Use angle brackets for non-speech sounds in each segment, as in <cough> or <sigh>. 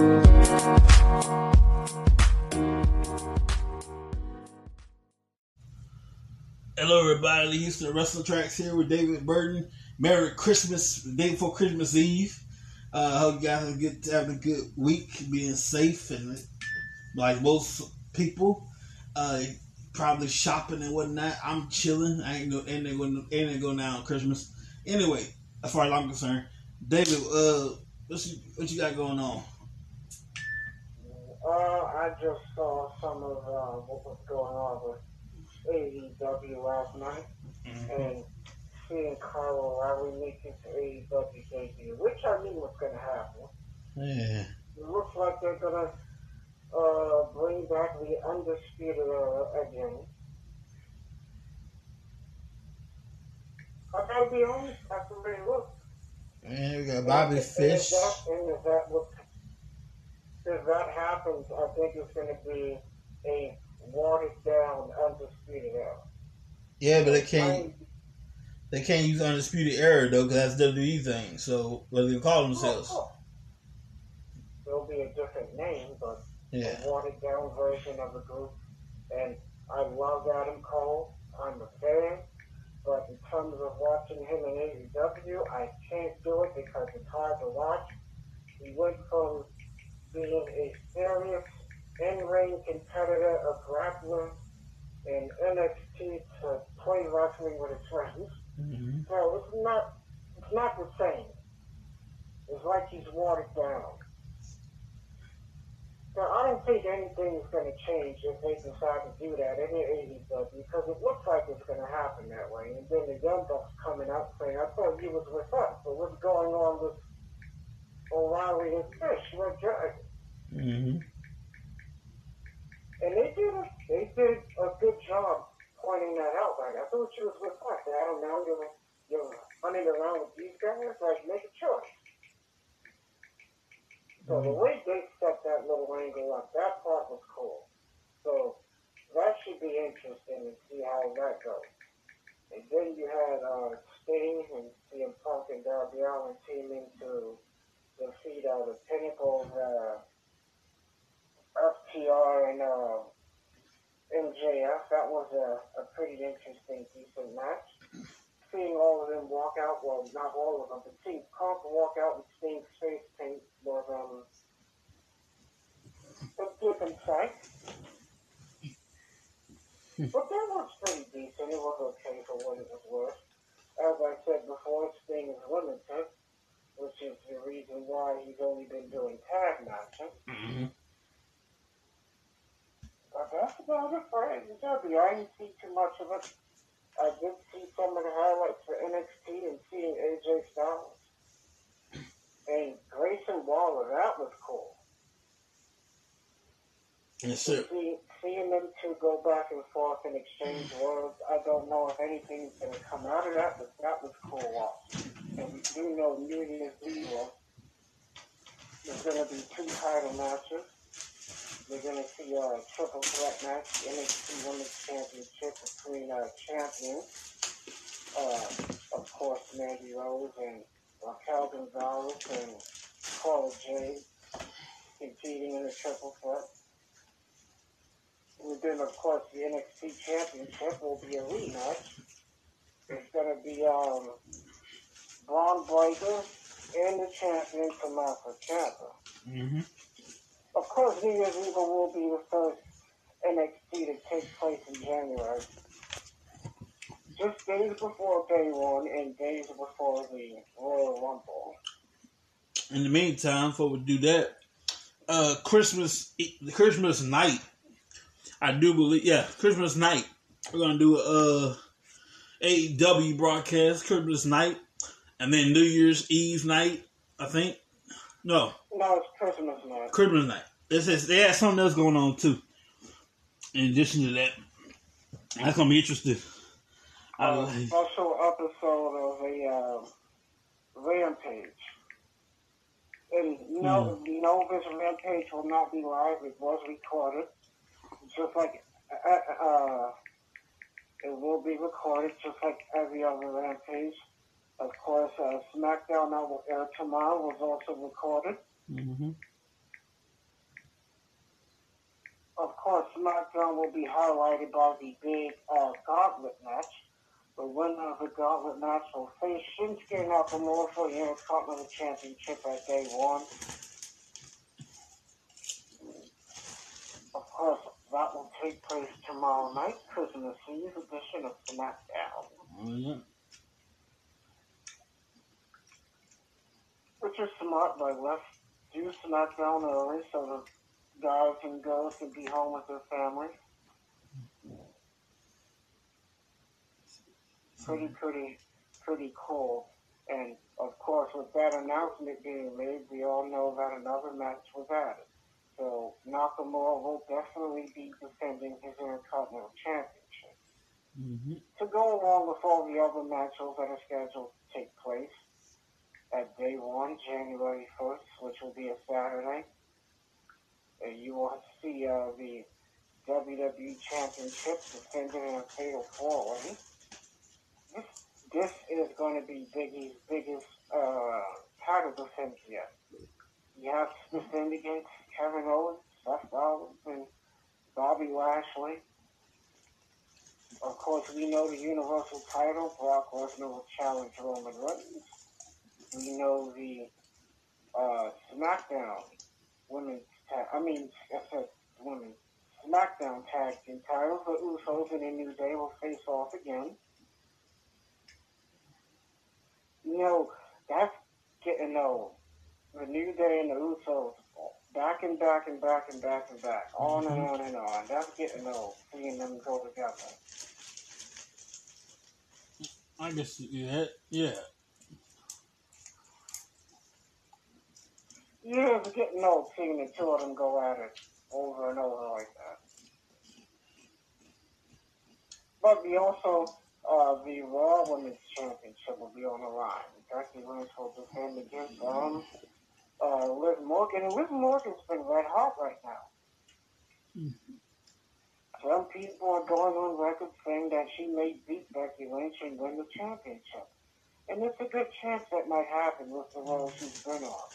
Hello, everybody. Houston Wrestling Tracks here with David Burton. Merry Christmas, the day before Christmas Eve. Uh, hope you guys are good, having a good week, being safe, and like most people, uh, probably shopping and whatnot. I'm chilling. I ain't no ain't going ain't going down on Christmas. Anyway, as far as I'm concerned, David, uh, what you got going on? Uh, I just saw some of uh, what was going on with AEW last night, mm-hmm. and seeing Kyle O'Reilly make his AEW debut, which I knew was going to happen. Yeah. It looks like they're going to uh, bring back the Undisputed Era again. I gotta be honest, I way it looks. And we got Bobby and Fish. That, and if that, what, if that happens, I think it's going to be a watered down Undisputed Era. Yeah, but they can't. They can't use Undisputed Era though, because that's WWE thing. So what do they call themselves? Oh, oh. There'll be a different name, but yeah. a watered down version of the group. And I love Adam Cole. I'm a fan. But in terms of watching him in AEW, I can't do it because it's hard to watch. He went from being a serious in-ring competitor, a grappler in NXT to play wrestling with his friends. Mm-hmm. So it's not, it's not the same. It's like he's watered down. So I don't think anything is going to change if they decide to do that in the AEW because it looks like it's going to happen that way. And then the Young Bucks coming out saying, I thought you was with us. So what's going on with O'Reilly and Fish? We're judging. Mm-hmm. And they did a, they did a good job pointing that out. Like, I thought you was with us. I don't know. You're, you're running around with these guys. Like, make a choice. So the way they set that little angle up, that part was cool. So that should be interesting to see how that goes. And then you had uh, Sting and CM Punk and Darby Allin teaming to defeat uh, the Pinnacle, uh, FTR, and uh, MJF. That was a, a pretty interesting, decent match seeing all of them walk out, well, not all of them, but seeing Punk walk out and seeing face paint was um, a different sight. but that was pretty decent. It was okay for what it was worth. As I said before, Sting is limited, which is the reason why he's only been doing tag matches. Mm-hmm. But that's about it for AEW. I didn't see too much of it. I did see some of the highlights for NXT and seeing AJ Styles. And Grayson Waller, that was cool. Yes, sir. See, seeing them two go back and forth and exchange words, I don't know if anything's going to come out of that, but that was cool watch. We do know New Year's Eve there's going to be two title matches. We're going to see a triple threat match, the NXT Women's Championship between uh, champions, uh, of course, Mandy Rose and Raquel Gonzalez and Cora Jade competing in a triple threat. And then, of course, the NXT Championship will be a rematch. It's going to be um, Bron Breakker and the champion Tommaso Ciampa. Mm-hmm. Of course, New Year's Eve will be the first NXT to take place in January. Just days before day one and days before the Royal Rumble. In the meantime, before we do that, uh, Christmas, Christmas night, I do believe, yeah, Christmas night, we're gonna do a uh, AEW broadcast Christmas night, and then New Year's Eve night. I think. No, no, it's Christmas night. Christmas night. This is they had something else going on too. In addition to that, that's gonna be interesting. Uh, special episode of a uh, rampage. And no, mm. no, this rampage will not be live. It was recorded, just like uh, uh, it will be recorded, just like every other rampage. Of course, uh, SmackDown that will air tomorrow was also recorded. Mm-hmm. of course, SmackDown will be highlighted by the big uh, gauntlet match. The winner of the gauntlet match will face Shinsuke Nakamura for the Intercontinental Championship at day one. Of course, that will take place tomorrow night, Christmas Eve edition of SmackDown. Oh, Which is smart, but let's do SmackDown early so the guys and girls can be home with their families. Pretty, pretty, pretty cool. And of course, with that announcement being made, we all know that another match was added. So Nakamura will definitely be defending his Intercontinental Championship. Mm-hmm. To go along with all the other matches that are scheduled to take place at day one, January 1st, which will be a Saturday, you will see uh, the WWE Championship defended in a fatal four-way. This, this is going to be Big E's biggest uh, title defense yet. He has to defend against Kevin Owens, Seth Rollins, and Bobby Lashley. Of course, we know the Universal title. Brock Lesnar will challenge Roman Reigns. We know the uh, SmackDown Women's Tag. I mean, I said Women's SmackDown Tag Team titles. The Usos and the New Day will face off again. You know, that's getting old. The New Day and the Usos back and back and back and back and back, on and on and on. That's getting old, seeing them go together. I guess yeah, yeah. Yeah, it's getting old seeing the two of them go at it over and over like that. But we also, uh, the Raw Women's Championship will be on the line. Becky Lynch will defend against um, uh, Liv Morgan. And Liv Morgan's been red hot right now. Some people are going on record saying that she may beat Becky Lynch and win the championship. And it's a good chance that might happen with the role she's been on.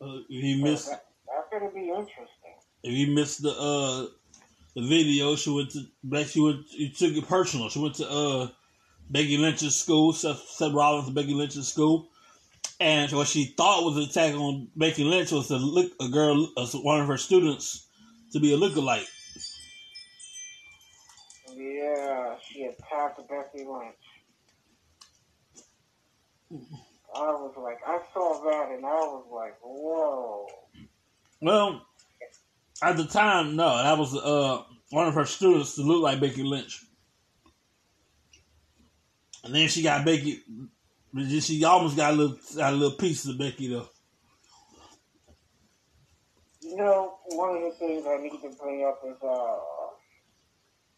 Uh, if you missed, that, that's going to be interesting. if you missed the uh the video, she went to like she went. You took it personal. She went to uh Becky Lynch's school, Seth, Seth Rollins Becky Lynch's school, and what she thought was an attack on Becky Lynch was to look a girl, uh, one of her students, to be a lookalike. Yeah, she attacked Becky Lynch. I was like, I saw that and I was like, whoa. Well, at the time, no, that was uh one of her students to look like Becky Lynch. And then she got Becky. She almost got a little, got a little piece of Becky though. You know, one of the things I need to bring up is, uh,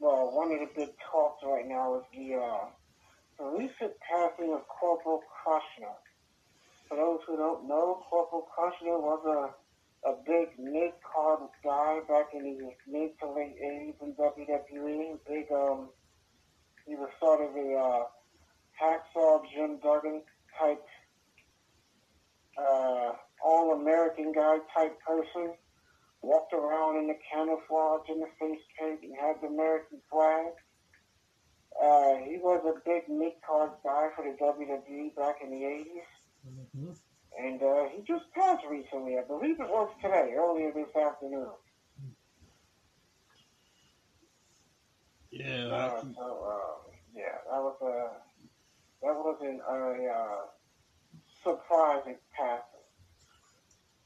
well, one of the big talks right now is the, uh, the recent passing of Corporal Kirchner. For those who don't know, Corporal Kirchner was a, a big mid-card guy back in the mid to late 80s in WWE. Big, um, he was sort of a, uh, hacksaw Jim Duggan type, uh, all-American guy type person. Walked around in the camouflage in the face paint and had the American flag. Uh, he was a big mid-card guy for the WWE back in the 80s. And uh, he just passed recently. I believe it was today, earlier this afternoon. Yeah, Uh, so, uh, yeah, that was a that wasn't a uh, surprising passing.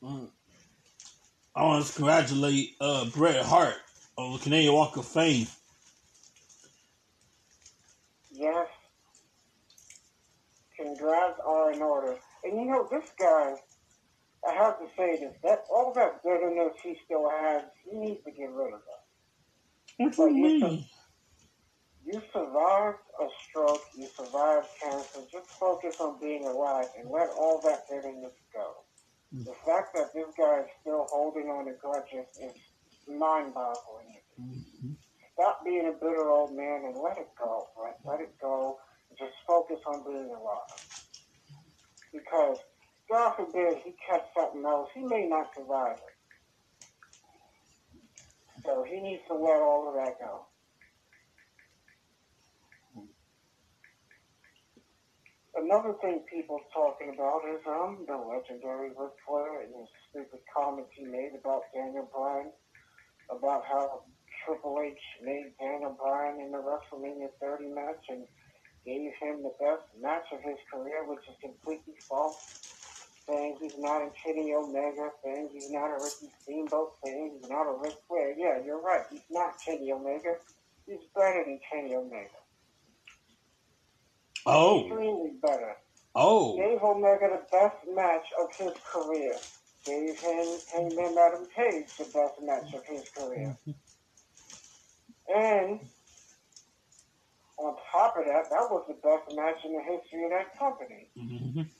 Mm. I want to congratulate uh, Bret Hart on the Canadian Walk of Fame. Yes. Congrats are in order. And you know, this guy, I have to say this, that all that bitterness he still has, he needs to get rid of that. What do you mean? You survived a stroke, you survived cancer, just focus on being alive and let all that bitterness go. The fact that this guy is still holding on to grudges is mind-boggling. Mhm. Stop being a bitter old man and let it go, right? Let it go. Just focus on being alive. Because, God forbid, he catch something else. He may not survive it. So he needs to let all of that go. Another thing people talking about is um the legendary Ric Flair and his stupid comments he made about Daniel Bryan, about how Triple H made Daniel Bryan in the WrestleMania 30 match and gave him the best match of his career, which is completely false. Saying he's not a Kenny Omega, saying he's not a Ricky Steamboat, saying he's not a Ric Flair. Yeah, you're right. He's not Kenny Omega. He's better than Kenny Omega. Oh, Extremely better. oh, Gave Omega the best match of his career. Gave him Hangman Adam Page the best match of his career. <laughs> And on top of that, that was the best match in the history of that company. Mhm.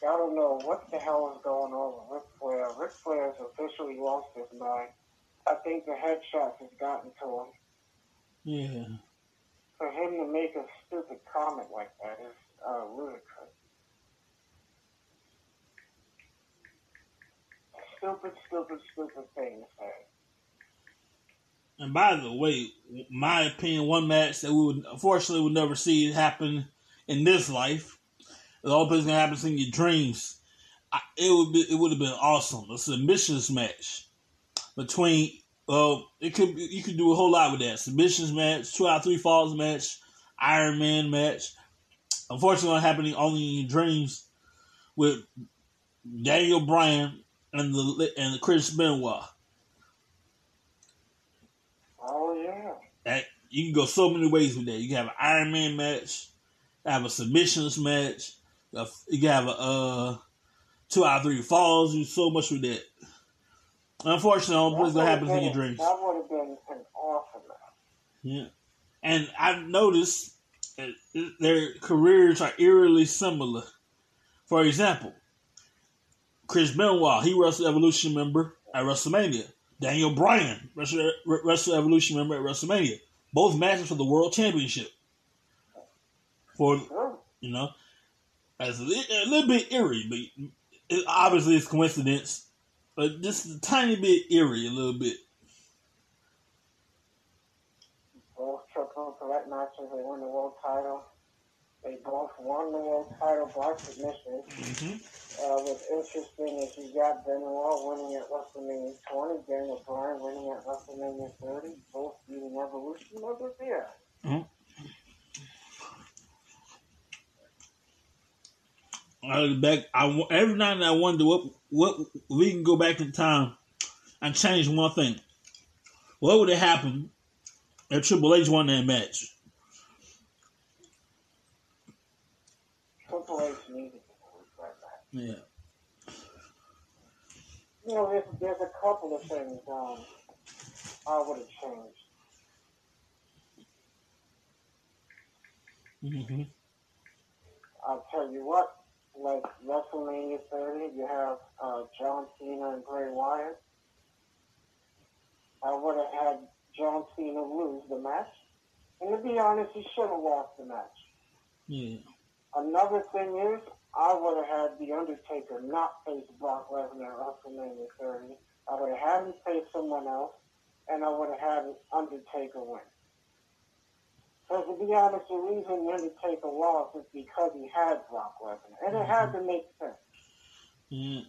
I don't know what the hell is going on with Ric Flair. Ric Flair has officially lost his mind. I think the headshots has gotten to him. yeah. For him to make a stupid comment like that is uh, ludicrous. Stupid, stupid, stupid thing to say. And by the way, my opinion, one match that we would unfortunately would never see happen in this life. The only place gonna happen in your dreams. I, it would be it would have been awesome. A submissions match between well, it could you could do a whole lot with that. Submissions match, two out of three falls match, Iron Man match. Unfortunately, happening only in your dreams with Daniel Bryan and the and Chris Benoit. Oh, yeah. that you can go so many ways with that. You can have an Iron Man match, have a submissions match, you can have a uh, two out of three falls. You so much with that. Unfortunately, all what's gonna happen in your dreams. That would have been an awesome match. Yeah, and I've noticed that their careers are eerily similar. For example, Chris Benoit, he wrestled Evolution member at WrestleMania. Daniel Bryan, wrestled, wrestled Evolution member at WrestleMania. Both matches for the World Championship. For you know, a, a little bit eerie, but it, obviously it's coincidence. But just a tiny bit eerie, a little bit. Both triple threat matches, they won the world title. They both won the world title by submission. Mm-hmm. Uh, what's interesting is you got Benoit winning at WrestleMania 20, Daniel Bryan winning at WrestleMania 30, both beating Evolution members here. I look back. I every now and then I wonder what what we can go back in time and change one thing. What would have happened if Triple H won that match? Triple H needed to lose that match. Yeah. You know, there's, there's a couple of things um, I would have changed. Mm-hmm. I'll tell you what, like WrestleMania 30, you have uh, John Cena and Bray Wyatt. I would have had John Cena lose the match. And to be honest, he should have lost the match. Yeah. Another thing is, I would have had The Undertaker not face Brock Lesnar at WrestleMania 30. I would have had him face someone else, and I would have had Undertaker win. Because to be honest, the reason The Undertaker lost is because he had Brock Lesnar. And it had to make sense. yeah.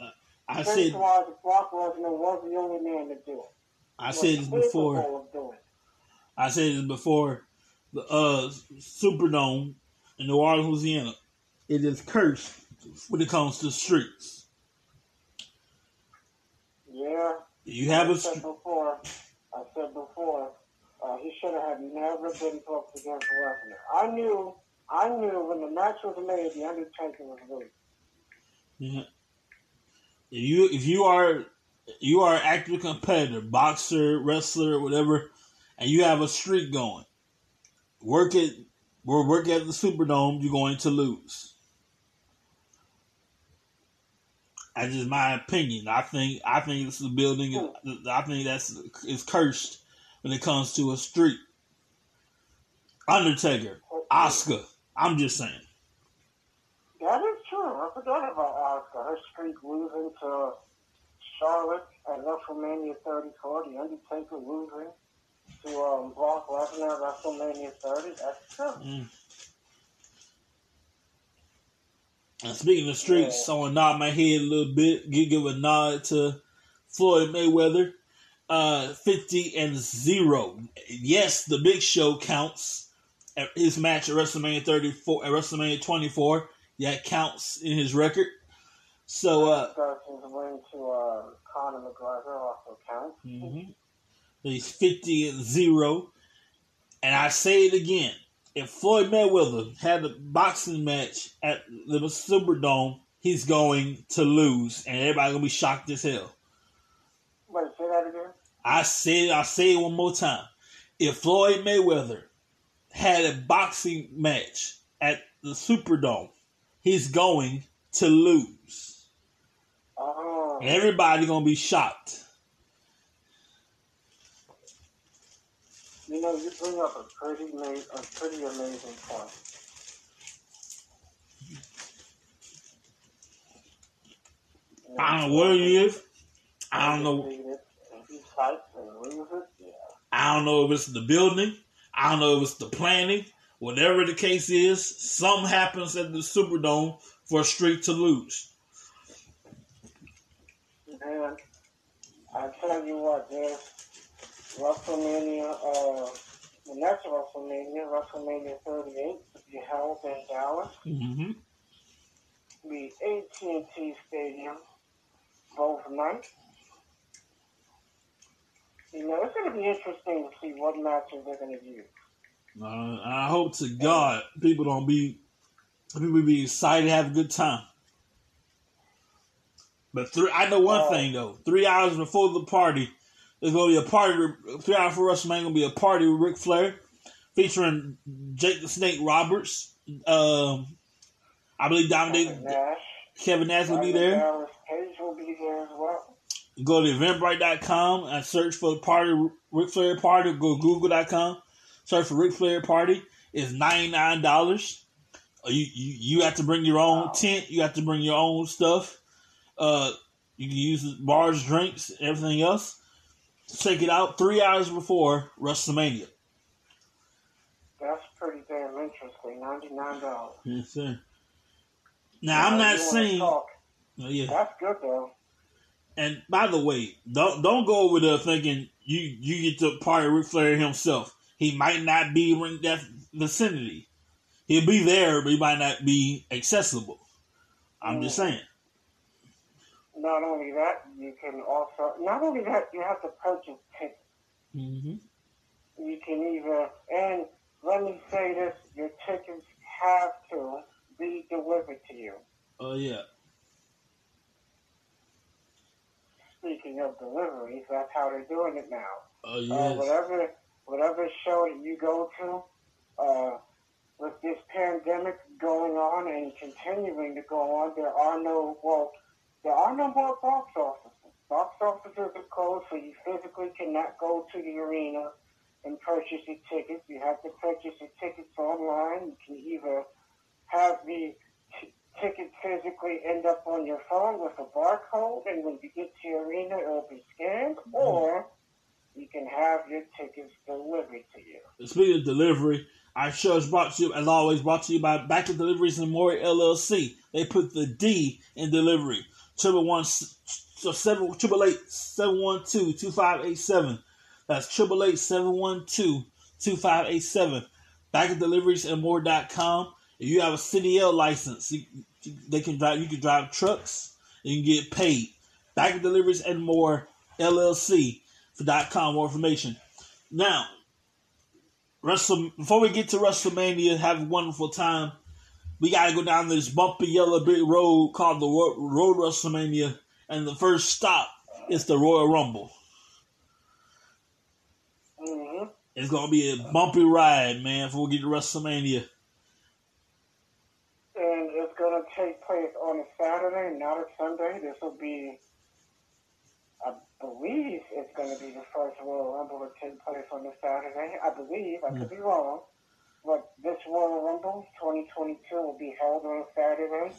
Uh, I Sense said wise, Brock Lesnar was the only man to do it. I said this before. capable of doing it. I said this before. The uh, Superdome in New Orleans, Louisiana, it is cursed when it comes to streets. Yeah, You have I a said before, I said before, uh, he should have never been booked against Lesnar. I knew, I knew when the match was made, the Undertaker was losing. Yeah. If you if you are you are an active competitor, boxer, wrestler, whatever, and you have a streak going, work it or work at the Superdome, you're going to lose. That's just my opinion. I think I think this is a building. I think that's is cursed when it comes to a street. Undertaker, Asuka. I'm just saying. That is true. I forgot about Asuka. Her streak losing to Charlotte at WrestleMania 34, The Undertaker losing to um, Brock Lesnar at WrestleMania 30. That's true. Mm. And speaking of streaks, Yeah. I want to nod my head a little bit, give, give a nod to Floyd Mayweather. Uh, 50 and 0. Yes, the big show counts. His match at WrestleMania 34, at WrestleMania 24, yeah, counts in his record. So, uh, Dustin's win to uh, Conor McGregor also counts. mhm. he's 50 and 0. And I say it again. If Floyd Mayweather had a boxing match at the Superdome, he's going to lose, and everybody gonna be shocked as hell. Wait, say that again? I say I say it one more time. If Floyd Mayweather had a boxing match at the Superdome, he's going to lose, Oh, everybody gonna be shocked. You know, you bring up a pretty, ma- a pretty amazing point. I don't know what it is. I don't know. He fights and loses. Yeah. I don't know if it's the building. I don't know if it's the planning. Whatever the case is, something happens at the Superdome for a streak to lose. And I tell you what, there's WrestleMania, uh, the next WrestleMania, WrestleMania 38, to be held in Dallas, Mm-hmm. the AT&T Stadium, both nights. You know, it's going to be interesting to see what matches they're going to use. Uh, I hope to God people don't be people be excited, have a good time. But three, I know one Uh, thing though. Three hours before the party, there's gonna be a party. Three hours for WrestleMania, gonna be a party with Ric Flair, featuring Jake the Snake Roberts. Um, I believe Dominic Kevin Nash, Kevin Nash will be there. Dallas Page will be there as well. Go to eventbrite.com and search for the party, Ric Flair party. Go to google.com, search for Ric Flair party. It's ninety nine dollars. You, you you have to bring your own Wow. tent. You have to bring your own stuff. Uh, you can use bars, drinks, everything else. Check it out three hours before WrestleMania. That's pretty damn interesting. $99. Yes, sir. Now I'm not saying, oh, yeah. That's good, though. And by the way, don't don't go over there thinking you you get to party Ric Flair himself. He might not be in that vicinity. He'll be there, but he might not be accessible. I'm just hmm. saying. Not only that, you can also, not only that, you have to purchase tickets. Mm-hmm. You can either, and let me say this, your tickets have to be delivered to you. Oh yeah. Speaking of deliveries, that's how they're doing it now. Oh Uh, yes. whatever, whatever show that you go to, uh, with this pandemic going on and continuing to go on, there are no, well, there are no more box offices. Box offices are closed, so you physically cannot go to the arena and purchase your tickets. You have to purchase your tickets online. You can either have the t- ticket physically end up on your phone with a barcode, and when you get to your arena, it'll be scanned, mm-hmm. or you can have your tickets delivered to you. Speaking of delivery, our show is brought to you, as always, brought to you by Back to Deliveries and More LLC. They put the D in delivery. Triple one, so seven, triple eight, seven one two, two five eight seven. That's triple eight, seven one two, two five eight seven. Back at Deliveries and More.com. If you have a CDL license, you, they can drive. You can drive trucks. And get paid. Back at Deliveries and More LLC for com. More information. Now, Wrestle before we get to WrestleMania, have a wonderful time. We gotta go down this bumpy yellow brick road called the Road WrestleMania, and the first stop is the Royal Rumble. hmm It's gonna be a bumpy ride, man. Before we get to WrestleMania, And it's to take place on a Saturday, not a Sunday. This will be, I believe, it's to be the first Royal Rumble to take place on a Saturday. I believe, I could be wrong. But this Royal Rumble 2022 will be held on a Saturday.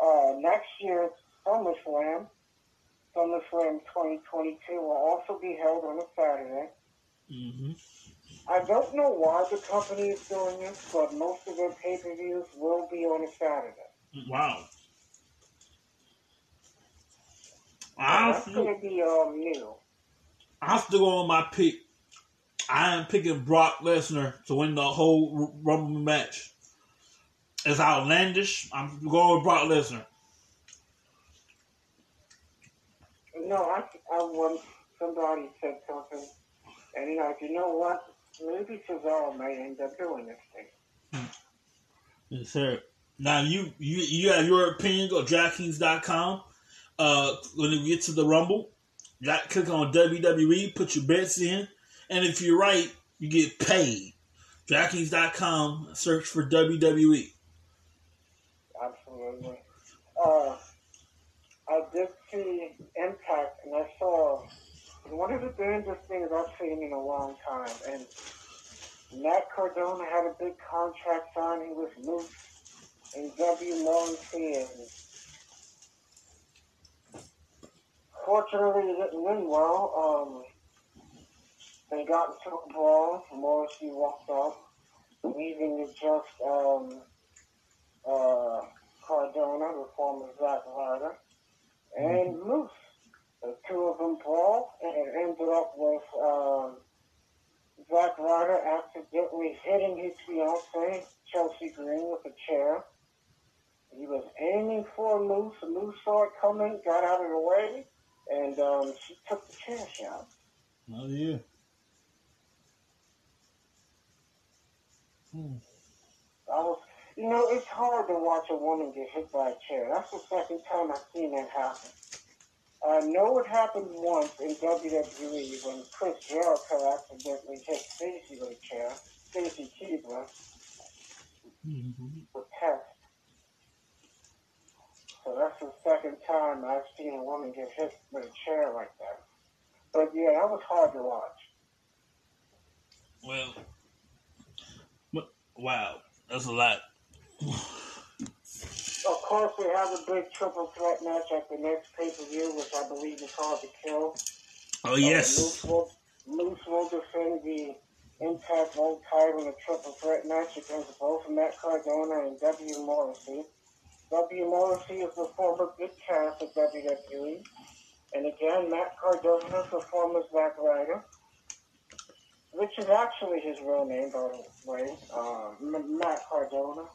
Uh, next year's SummerSlam SummerSlam 2022 will also be held on a Saturday. Mm-hmm. I don't know why the company is doing this, but most of their pay-per-views will be on a Saturday. Wow. I that's going to be um, new. I still go on my pick. I am picking Brock Lesnar to win the whole Rumble match. It's outlandish. I'm going with Brock Lesnar. No, I, I want somebody said something, and you know, you know what? Maybe Cesaro may end up doing this thing. Yes, sir. Now you you you have your opinion. Go DraftKings.com. Uh, when you get to the Rumble, click on WWE. Put your bets in, and if you're right, you get paid. DraftKings.com. Search for. WWE. Absolutely. Uh, I did see Impact, and I saw one of the grandest things I've seen in a long time. And Matt Cardona had a big contract signing with Moose and W. And fortunately, it didn't win well. Um, they got into a brawl. Morrissey walked out, leaving it just um, uh, Cardona, the former Zack Ryder, and Moose. The two of them brawled, and it ended up with um, Zack Ryder accidentally hitting his fiancee, Chelsea Green, with a chair. He was aiming for Moose. Moose saw it coming, got out of the way, and um, she took the chair shot. Oh yeah. Hmm. I was, you know, it's hard to watch a woman get hit by a chair. That's the second time I've seen that happen. I know it happened once in WWE when Chris Jericho accidentally hit Stacy with a chair, Stacy Keibler, Mhm. with test. So that's the second time I've seen a woman get hit with a chair like that. But yeah, that was hard to watch. Well, but- wow, that's a lot. Of course, we have a big triple threat match at the next pay per view, which I believe is called the kill. Oh yes. Moose will, Moose will defend the Impact World title in a triple threat match against both Matt Cardona and W. Morrissey. W. Morrissey is the former good Cass of WWE. And again, Matt Cardona is the former Zack Ryder, which is actually his real name, by the way, uh, Matt Cardona.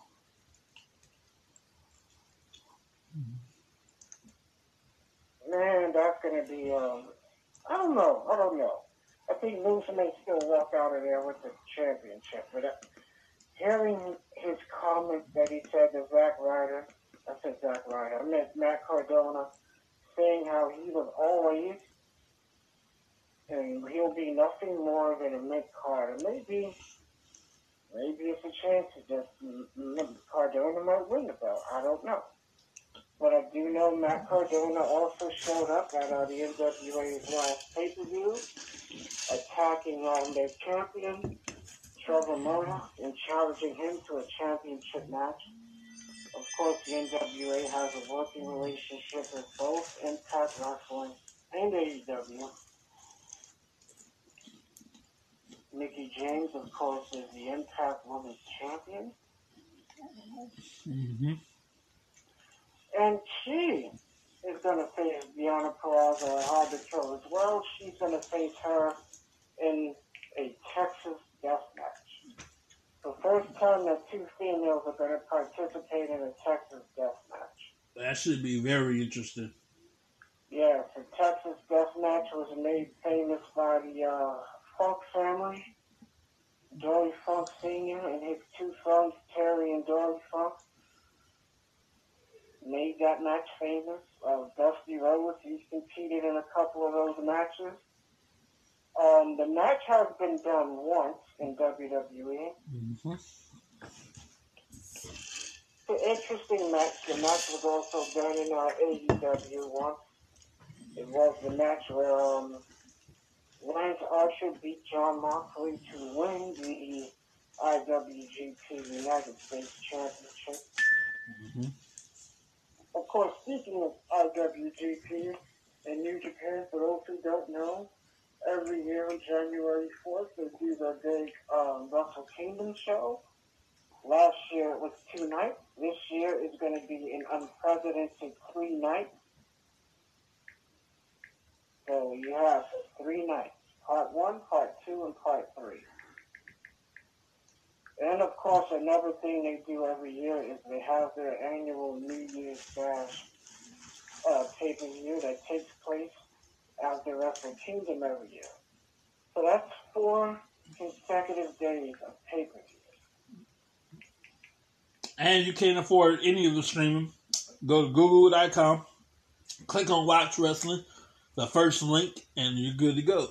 Man, that's to be, um, I don't know. I don't know. I think Moose may still walk out of there with the championship. But uh, hearing his comment that he said to Zack Ryder, I said Zack Ryder, I meant Matt Cardona, saying how he was always, and he'll be nothing more than a mid card. Maybe, maybe it's a chance to m- Cardona might win the belt. I don't know. But I do know Matt Cardona also showed up at uh, the NWA's last pay-per-view, attacking um, their champion, Trevor Murdoch, and challenging him to a championship match. Of course, the NWA has a working relationship with both Impact Wrestling and AEW. Mickie James, of course, is the Impact Women's Champion. hmm And she is going to face Deonna Purrazzo at Hard to Kill as well. She's going to face her in a Texas death match. The first time that two females are going to participate in a Texas death match. That should be very interesting. Yes, the Texas death match was made famous by the uh, Funk family, Dory Funk Sr. and his two sons, Terry and Dory Funk. Made that match famous. Uh, Dusty Rhodes, he's competed in a couple of those matches. Um, the match has been done once in WWE. Mm-hmm. It's an interesting match. The match was also done in our AEW once. It was the match where um, Lance Archer beat Jon Moxley to win the IWGP United States Championship. hmm Of course, speaking of IWGP, In New Japan, for those who don't know, every year on January 4th, they do the big um, Wrestle Kingdom show. Last year it was two nights. This year is going to be an unprecedented three nights. So you have three nights part one, part two, and part three. And of course, another thing they do every year is they have their annual New Year's Dash uh, pay per view that takes place after Wrestle Kingdom every year. So that's four consecutive days of pay per view. And you can't afford any of the streaming. Go to google.com, click on Watch Wrestling, the first link, and you're good to go.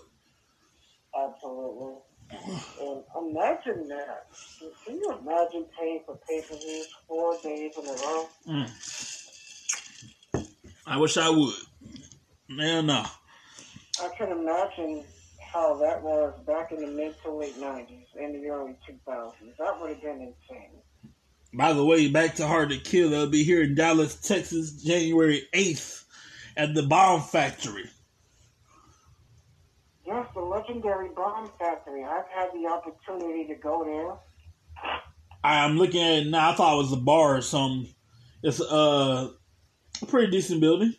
Absolutely. And imagine that. Can you imagine paying for pay per views four days in a row? Mm. I wish I would. Man, no. I can imagine how that was back in the mid to late 90s and the early 2000s. That would have been insane. By the way, back to Hard to Kill. They'll be here in Dallas, Texas, January 8th at the Bomb Factory. Yes, the legendary Bomb Factory. I've had the opportunity to go there. I'm looking at it now. I thought it was a bar or something. It's a pretty decent building.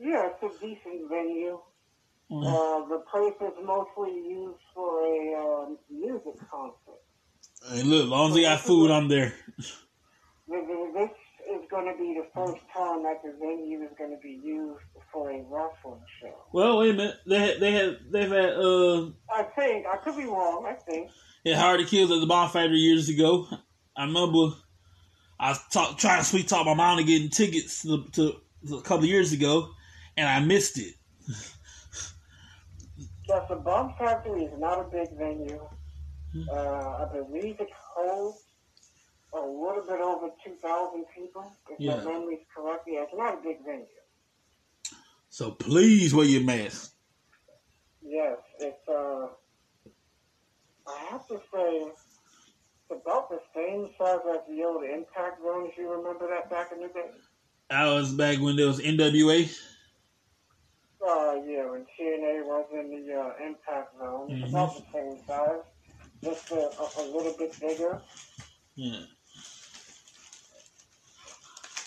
Yeah, it's a decent venue. Mm. Uh, the place is mostly used for a uh, music concert. Hey, look, as long as they got food, I'm there. This is going to be the first time that the venue is going to be used for a wrestling show. Well, wait a minute. They had, they had, they've had uh, I think, I could be wrong, I think. had Hard to Kill at the Bomb Factory years ago. I remember I was talk, trying to sweet talk my mom to getting tickets to, to, to a couple of years ago, and I missed it. Yes, the Bomb Factory is not a big venue. Uh, I believe it holds a little bit over 2,000 people, if Yeah. my memory is correct. Yeah, it's not a big venue. So please wear your mask. Yes, it's, uh, I have to say, it's about the same size as the old Impact Zone, if you remember that back in the day. I was back when there was NWA. Uh, yeah, when TNA was in the uh, Impact Zone. It's about the same size, just a, a, a little bit bigger. Yeah.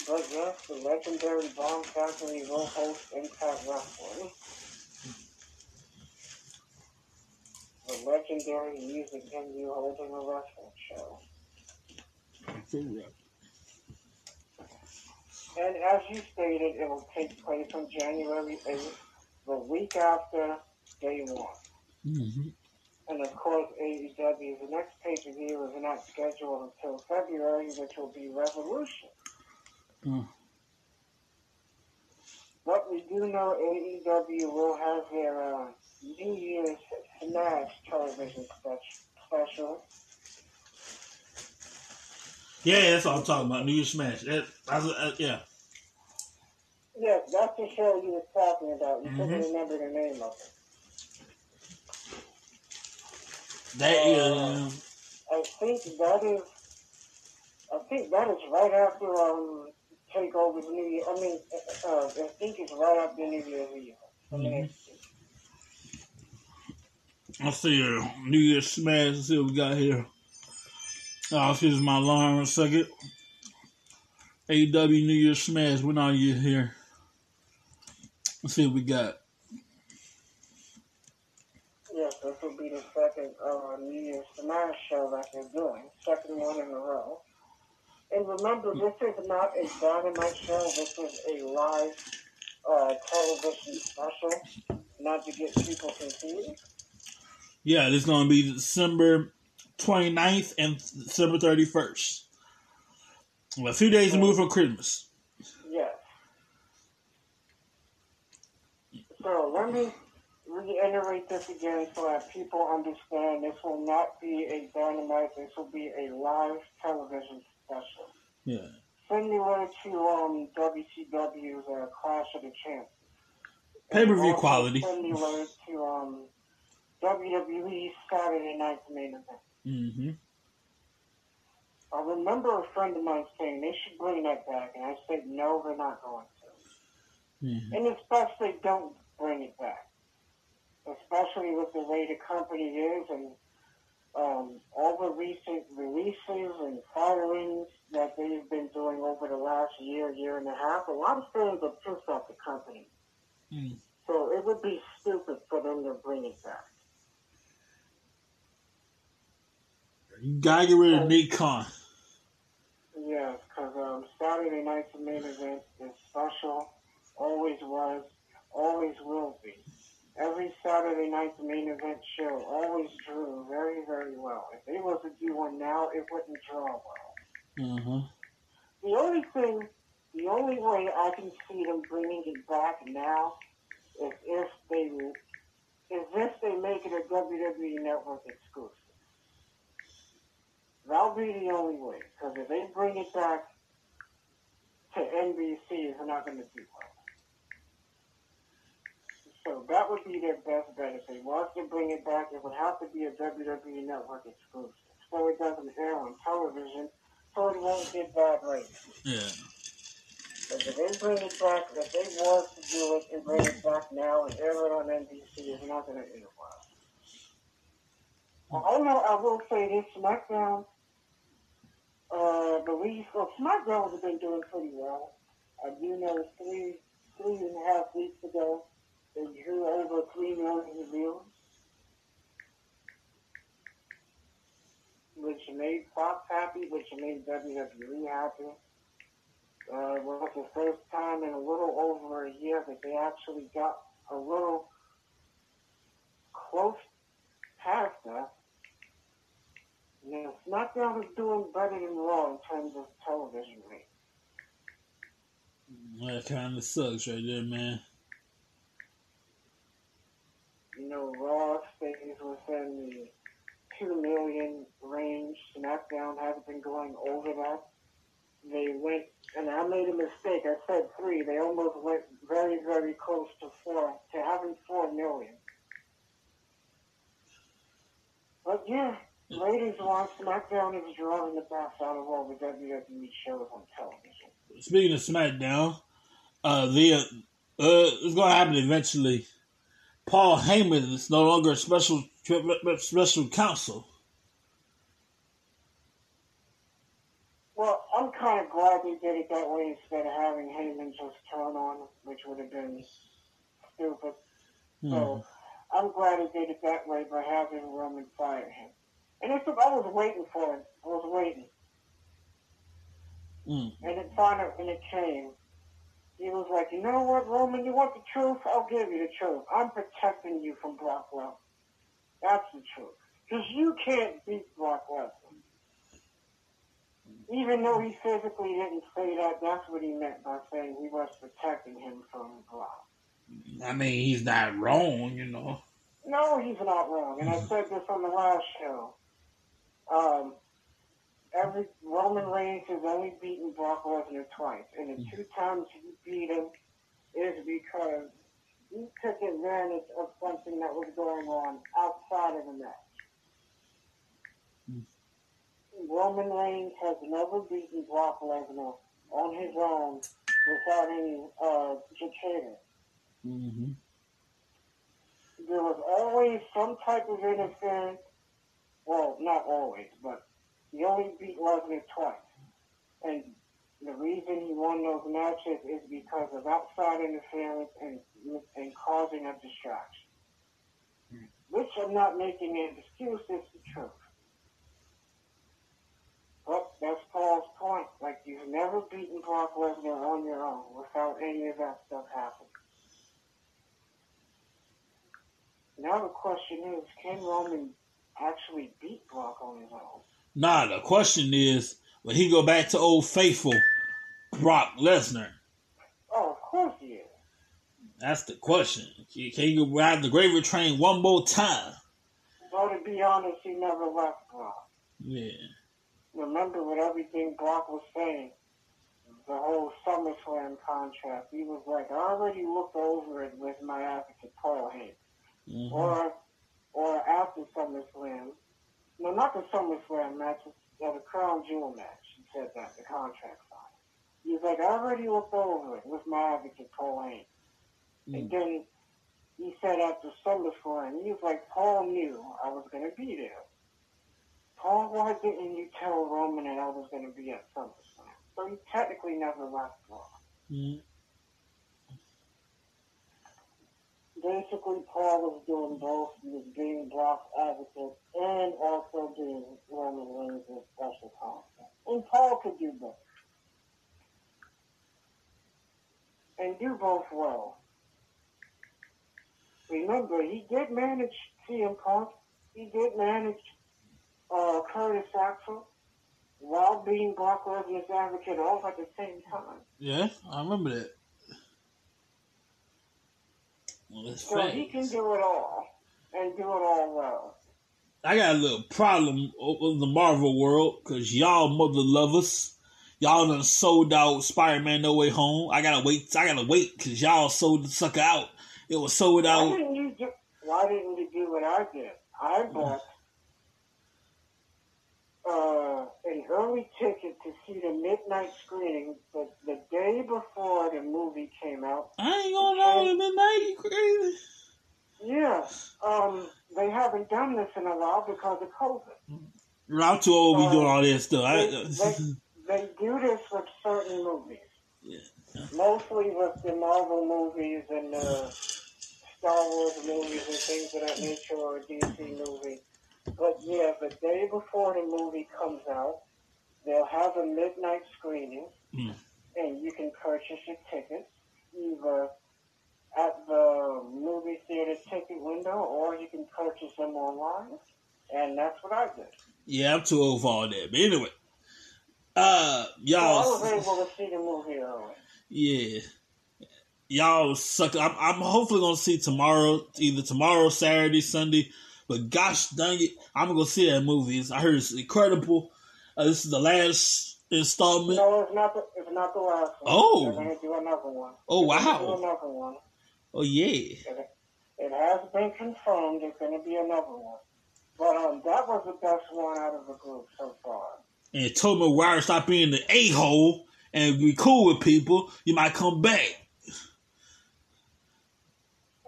But yes, the legendary Bomb Factory will host Impact Wrestling. The legendary music venue holding a wrestling show. And as you stated, it will take place on January 8th, the week after day one. Mm-hmm. And of course, AEW's next pay per view is not scheduled until February, which will be Revolution. Mm. But we do know AEW will have their uh, New Year's Smash television special. Yeah, that's what I'm talking about. New Year's Smash. That, I was, uh, yeah. Yes, that's the show you were talking about. You couldn't Mhm. remember the name of it. That Uh, is. I think that is. I think that is right after um Takeover New Year. I mean, uh, I think it's right after New Year's Eve. I Mhm. Let's see here. New Year's Smash. Let's see what we got here. Oh, excuse my alarm a second. AW New Year's Smash. When are you here? Let's see what we got. Yes, this will be the second uh, New Year's Smash show that they're doing, second one in a row. And remember, this is not a dynamite show. This is a live uh, television special, not to get people confused. Yeah, it's going to be December 29th and December 31st. Well, two days removed from Christmas. Yes. So let me reiterate this again so that people understand this will not be a dynamite, this will be a live television special. Yeah. Similar to um, WCW's uh, Clash of the Champions. Pay-per-view And also quality. Similar to um, WWE's Saturday Night Main Event. Mm-hmm. I remember a friend of mine saying they should bring that back, and I said no, they're not going to. Mm-hmm. And especially don't bring it back, especially with the way the company is and um, all the recent releases and firings that they've been doing over the last year, year and a half. A lot of fans are pissed off the company. Mm. So it would be stupid for them to bring it back. You gotta get rid of Nick Khan. Yes, because um, Saturday night's main event is special, always was, always will be. Every Saturday night's main event show always drew very, very well. If they was to do one now, it wouldn't draw well. Uh-huh. The only thing, the only way I can see them bringing it back now is if they, is if they make it a WWE Network exclusive. That'll be the only way. Because if they bring it back to NBC, it's not going to do well. So that would be their best bet. If they want to bring it back, it would have to be a WWE Network exclusive. So it doesn't air on television, so it won't get bad ratings. Yeah. But if they bring it back, if they want to do it and bring it back now and air it on NBC, it's not going to end well. Oh no, I will say this: SmackDown, uh, the least, well, SmackDown has been doing pretty well. I do know three, three and a half weeks ago, they drew over three million views, which made Fox happy, which made WWE happy. Uh, well, it's the first time in a little over a year that they actually got a little close past that. Now, SmackDown is doing better than Raw in terms of television rating. That kind of sucks right there, man. You know, Raw stays within the 2 million range. SmackDown hasn't been going over that. They went, and I made a mistake. I said three. They almost went very, very close to four, to having 4 million. But yeah, ratings wise, SmackDown is drawing the best out of all the WWE shows on television. Speaking of SmackDown, uh, the uh, it's gonna happen eventually. Paul Heyman is no longer a special special counsel. Well, I'm kind of glad they did it that way instead of having Heyman just turn on, which would have been stupid. Hmm. So I'm glad they did it that way by having Roman fire him. And it's, I was waiting for it. I was waiting. Mm. And it finally, and it came. He was like, you know what, Roman, you want the truth? I'll give you the truth. I'm protecting you from Lesnar. That's the truth. Because you can't beat Lesnar. Even though he physically didn't say that, that's what he meant by saying he was protecting him from Brock. I mean, he's not wrong, you know. No, he's not wrong. And I said this on the last show. Um, every Roman Reigns has only beaten Brock Lesnar twice, and the two times he beat him is because he took advantage of something that was going on outside of the match. Roman Reigns has never beaten Brock Lesnar on his own without any uh, chicanery. Mm-hmm. there was always some type of interference. Well, not always, but he only beat Lesnar twice. And the reason he won those matches is because of outside interference and, and causing a distraction. Hmm. Which I'm not making an excuse, it's the truth. But that's Paul's point. Like, you've never beaten Brock Lesnar on your own without any of that stuff happening. Now the question is, can Roman actually beat Brock on his own? Nah, the question is, will he go back to old faithful Brock Lesnar? Oh, of course he is. That's the question. Can you ride the gravy train one more time? Well, to be honest, he never left Brock. Yeah. Remember what everything Brock was saying, the whole SummerSlam contract. He was like, I already looked over it with my advocate Paul Heyman. Mhm. Or, or after SummerSlam. No, not the SummerSlam match, uh, the Crown Jewel match. He said that, the contract sign. He was like, I already looked over it with my advocate Paul Heyman. And then he said after SummerSlam, he was like, Paul knew I was going to be there. Paul, why didn't you tell Roman that I was going to be at SummerSlam? So he technically never left Raw. Mm. Basically, Paul was doing both. He was being Brock's advocate and also being Roman Reigns' special counsel. And Paul could do both. And do both well. Remember, he did manage CM Punk. He did manage uh, Curtis Axel while being Brock Lesnar's advocate all at the same time. Yeah, I remember that. Well, So he can do it all and do it all well. I got a little problem in the Marvel world because y'all mother lovers, y'all done sold out Spider-Man No Way Home. I gotta wait. I gotta wait because y'all sold the sucker out. It was sold Why out. didn't you do? Why didn't you do what I did? I bought <sighs> uh, an early ticket to see the midnight screening the, the day before the movie came out. I ain't going out at midnight. You crazy? Yeah, um, they haven't done this in a while because of COVID. I'm too old. to be doing all this stuff. They, they, they do this with certain movies. Yeah. Mostly with the Marvel movies and the Star Wars movies and things of that nature, or DC movie. But yeah, the day before the movie comes out, they'll have a midnight screening, Hmm. and you can purchase your tickets either at the movie theater ticket window or you can purchase them online. And that's what I did. yeah, I'm too old for all that. But anyway, uh, So I y'all. was able to see the movie early. Yeah. Y'all suck. I'm, I'm hopefully gonna see tomorrow, either tomorrow, Saturday, Sunday. But gosh dang it, I'm gonna go see that movie. I heard it's incredible. Uh, this is the last installment. No, it's not the, it's not the last one. Oh. They're to do another one. Oh, gonna wow. Do another one. Oh yeah, It, it has been confirmed there's to be another one. But um, that was the best one out of the group so far. and Tobey Maguire stop being the a hole and be cool with people. You might come back.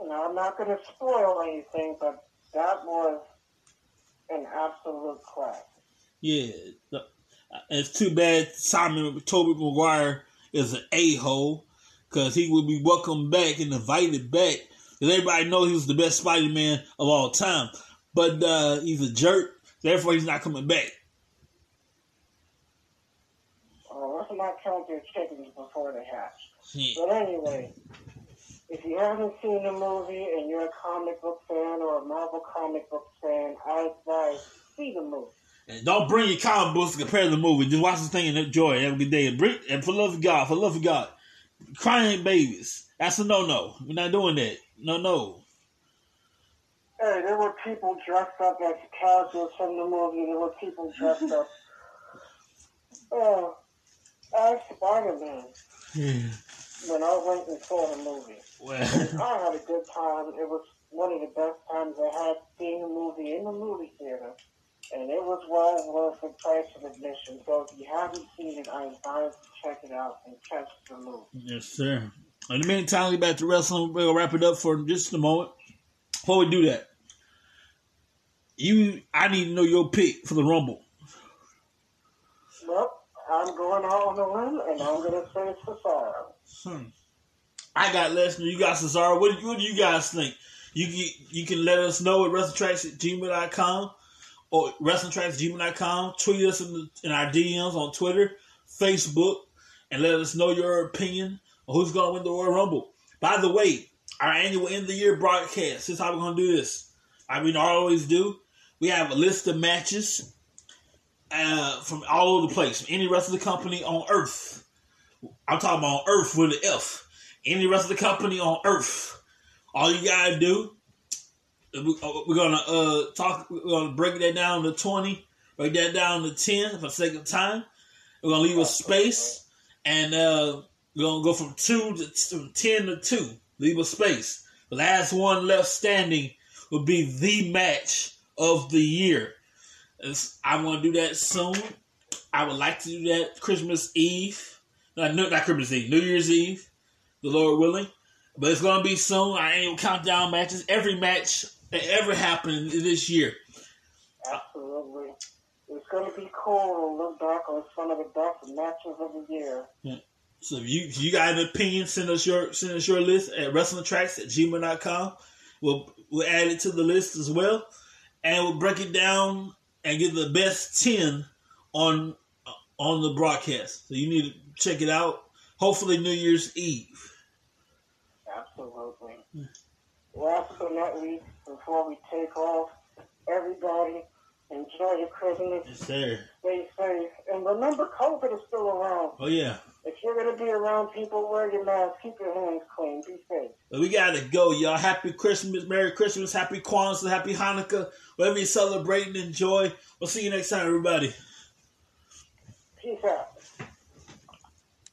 Now, I'm not going to spoil anything, but that was an absolute classic. Yeah, it's too bad Simon Tobey Maguire is an a hole because he would be welcomed back and invited back. Because everybody knows he was the best Spider Man of all time, but uh, he's a jerk. Therefore, he's not coming back. Uh, let's not count their chickens before they hatch. Yeah. But anyway, if you haven't seen the movie and you're a comic book fan or a Marvel comic book fan, I advise see the movie. And don't bring your comic books to compare to the movie. Just watch this thing and enjoy it. Good day. And, bring, and for love of God, for love of God, crying babies. That's a no no. We're not doing that. No no. Hey, there were people dressed up as characters from the movie. There were people dressed up uh, <laughs> as Spider-Man Yeah. When I went and saw the movie. Well, I had a good time. It was one of the best times I had seeing a movie in the movie theater. And it was well worth the price of admission. So if you haven't seen it, I advise you to check it out and catch the movie. yes, sir. In the meantime, we're back to wrestling. We'll wrap it up for just a moment. Before we do that, you, I need to know your pick for the Rumble. Well, I'm going out on a limb, and I'm going to say it's Cesaro. Hmm. I got Lesnar. You got Cesaro. What, what do you guys think? You can, you can let us know at WrestlingTracks at or WrestlingTracks. Tweet us in, the, in our DMs on Twitter, Facebook, and let us know your opinion on who's going to win the Royal Rumble. By the way, our annual end of the year broadcast. This is how we're going to do this. I mean, I always do. We have a list of matches uh, from all over the place, from any wrestling company on Earth. I'm talking about Earth with an F. Any rest of the company on Earth. All you gotta do, we- we're gonna uh talk. We're gonna break that down to twenty. Break that down to ten for sake of time. We're gonna leave a space, and uh we're gonna go from two to from ten to two. Leave a space. The last one left standing will be the match of the year. It's- I want to do that soon. I would like to do that Christmas Eve. Not, not Christmas Eve, New Year's Eve, the Lord willing. But it's gonna be soon. I ain't countdown matches. Every match that ever happened this year. Absolutely. It's going to be cool to look back on some of the best matches of the year. So if you if you got an opinion, send us your send us your list at wrestlingtracks at gmail.com. We'll we'll add it to the list as well. And we'll break it down and get the best ten on on the broadcast. So you need to check it out. Hopefully New Year's Eve. Absolutely. Last but not least, before we take off, everybody enjoy your Christmas. It's there. Stay safe. And remember, COVID is still around. Oh yeah. If you're going to be around people, wear your mask. Keep your hands clean. Be safe. But we gotta go, y'all. Happy Christmas, Merry Christmas, Happy Kwanzaa, Happy Hanukkah. Whatever you're celebrating, enjoy. We'll see you next time, everybody. Peace out.